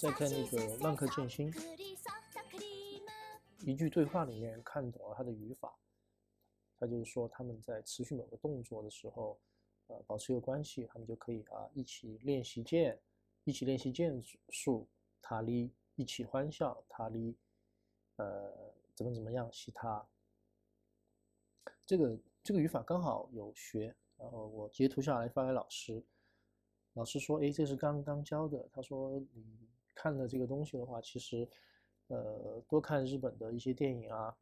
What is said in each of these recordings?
在看那个《浪客剑心》一句对话里面看懂了他的语法，他就是说他们在持续某个动作的时候，呃，保持一个关系，他们就可以啊一起练习剑，一起练习剑术，塔利一起欢笑，塔利，呃，怎么怎么样，其他。这个这个语法刚好有学，然后我截图下来发给老师，老师说，哎，这是刚刚教的，他说你看了这个东西的话，其实。呃，多看日本的一些电影啊、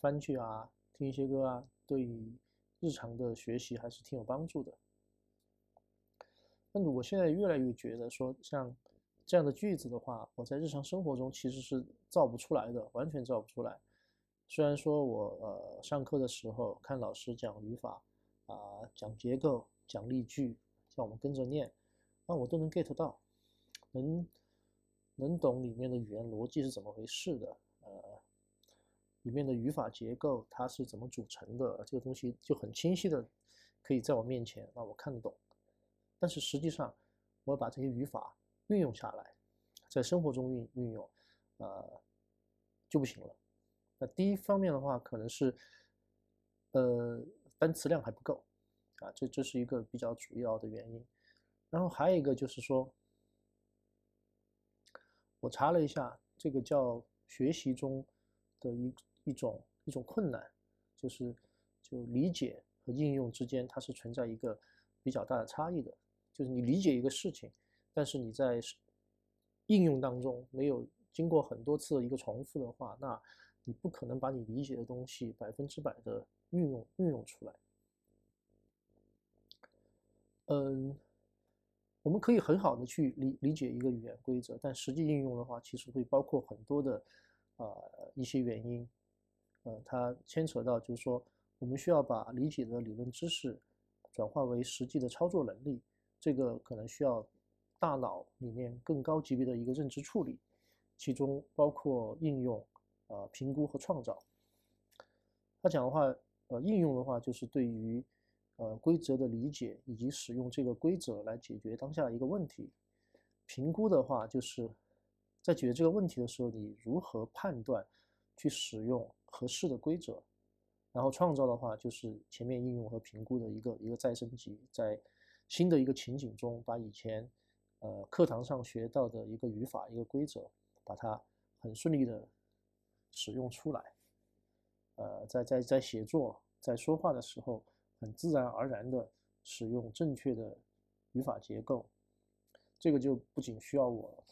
番剧啊，听一些歌啊，对于日常的学习还是挺有帮助的。那我现在越来越觉得说，像这样的句子的话，我在日常生活中其实是造不出来的，完全造不出来。虽然说我呃上课的时候看老师讲语法啊、讲结构、讲例句，叫我们跟着念，那我都能 get 到，能。能懂里面的语言逻辑是怎么回事的，呃，里面的语法结构它是怎么组成的，这个东西就很清晰的可以在我面前让我看得懂。但是实际上，我把这些语法运用下来，在生活中运运用，呃，就不行了。那第一方面的话，可能是，呃，单词量还不够，啊，这这是一个比较主要的原因。然后还有一个就是说。我查了一下，这个叫学习中的一一种一种困难，就是就理解和应用之间，它是存在一个比较大的差异的。就是你理解一个事情，但是你在应用当中没有经过很多次的一个重复的话，那你不可能把你理解的东西百分之百的运用运用出来。嗯。我们可以很好的去理理解一个语言规则，但实际应用的话，其实会包括很多的，呃一些原因，呃，它牵扯到就是说，我们需要把理解的理论知识转化为实际的操作能力，这个可能需要大脑里面更高级别的一个认知处理，其中包括应用、呃评估和创造。他讲的话，呃，应用的话就是对于。呃，规则的理解以及使用这个规则来解决当下一个问题。评估的话，就是在解决这个问题的时候，你如何判断去使用合适的规则。然后创造的话，就是前面应用和评估的一个一个再升级，在新的一个情景中，把以前呃课堂上学到的一个语法、一个规则，把它很顺利的使用出来。呃，在在在写作、在说话的时候。很自然而然的使用正确的语法结构，这个就不仅需要我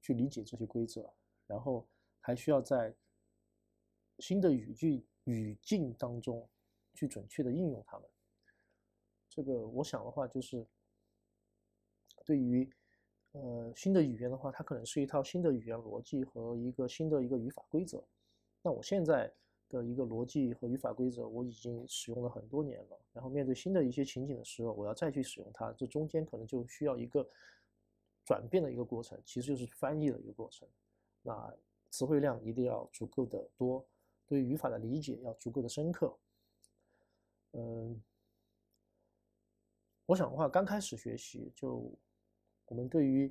去理解这些规则，然后还需要在新的语句语境当中去准确的应用它们。这个我想的话，就是对于呃新的语言的话，它可能是一套新的语言逻辑和一个新的一个语法规则。那我现在。的一个逻辑和语法规则，我已经使用了很多年了。然后面对新的一些情景的时候，我要再去使用它，这中间可能就需要一个转变的一个过程，其实就是翻译的一个过程。那词汇量一定要足够的多，对语法的理解要足够的深刻。嗯，我想的话，刚开始学习，就我们对于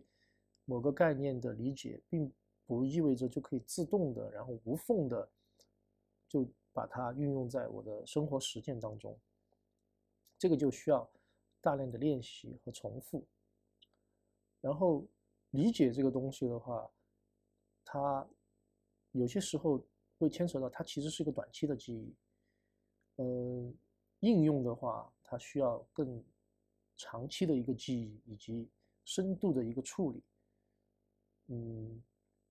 某个概念的理解，并不意味着就可以自动的，然后无缝的。就把它运用在我的生活实践当中，这个就需要大量的练习和重复。然后理解这个东西的话，它有些时候会牵扯到它其实是一个短期的记忆。嗯，应用的话，它需要更长期的一个记忆以及深度的一个处理。嗯，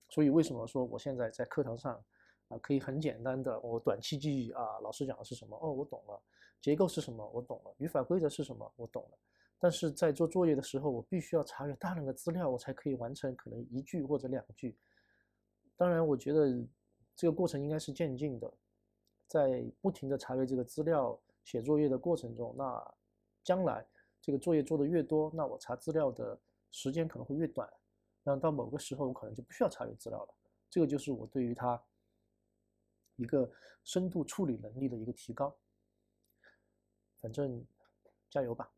所以为什么说我现在在课堂上？啊，可以很简单的，我短期记忆啊，老师讲的是什么？哦，我懂了。结构是什么？我懂了。语法规则是什么？我懂了。但是在做作业的时候，我必须要查阅大量的资料，我才可以完成可能一句或者两句。当然，我觉得这个过程应该是渐进的，在不停的查阅这个资料、写作业的过程中，那将来这个作业做的越多，那我查资料的时间可能会越短。那到某个时候，我可能就不需要查阅资料了。这个就是我对于它。一个深度处理能力的一个提高，反正加油吧。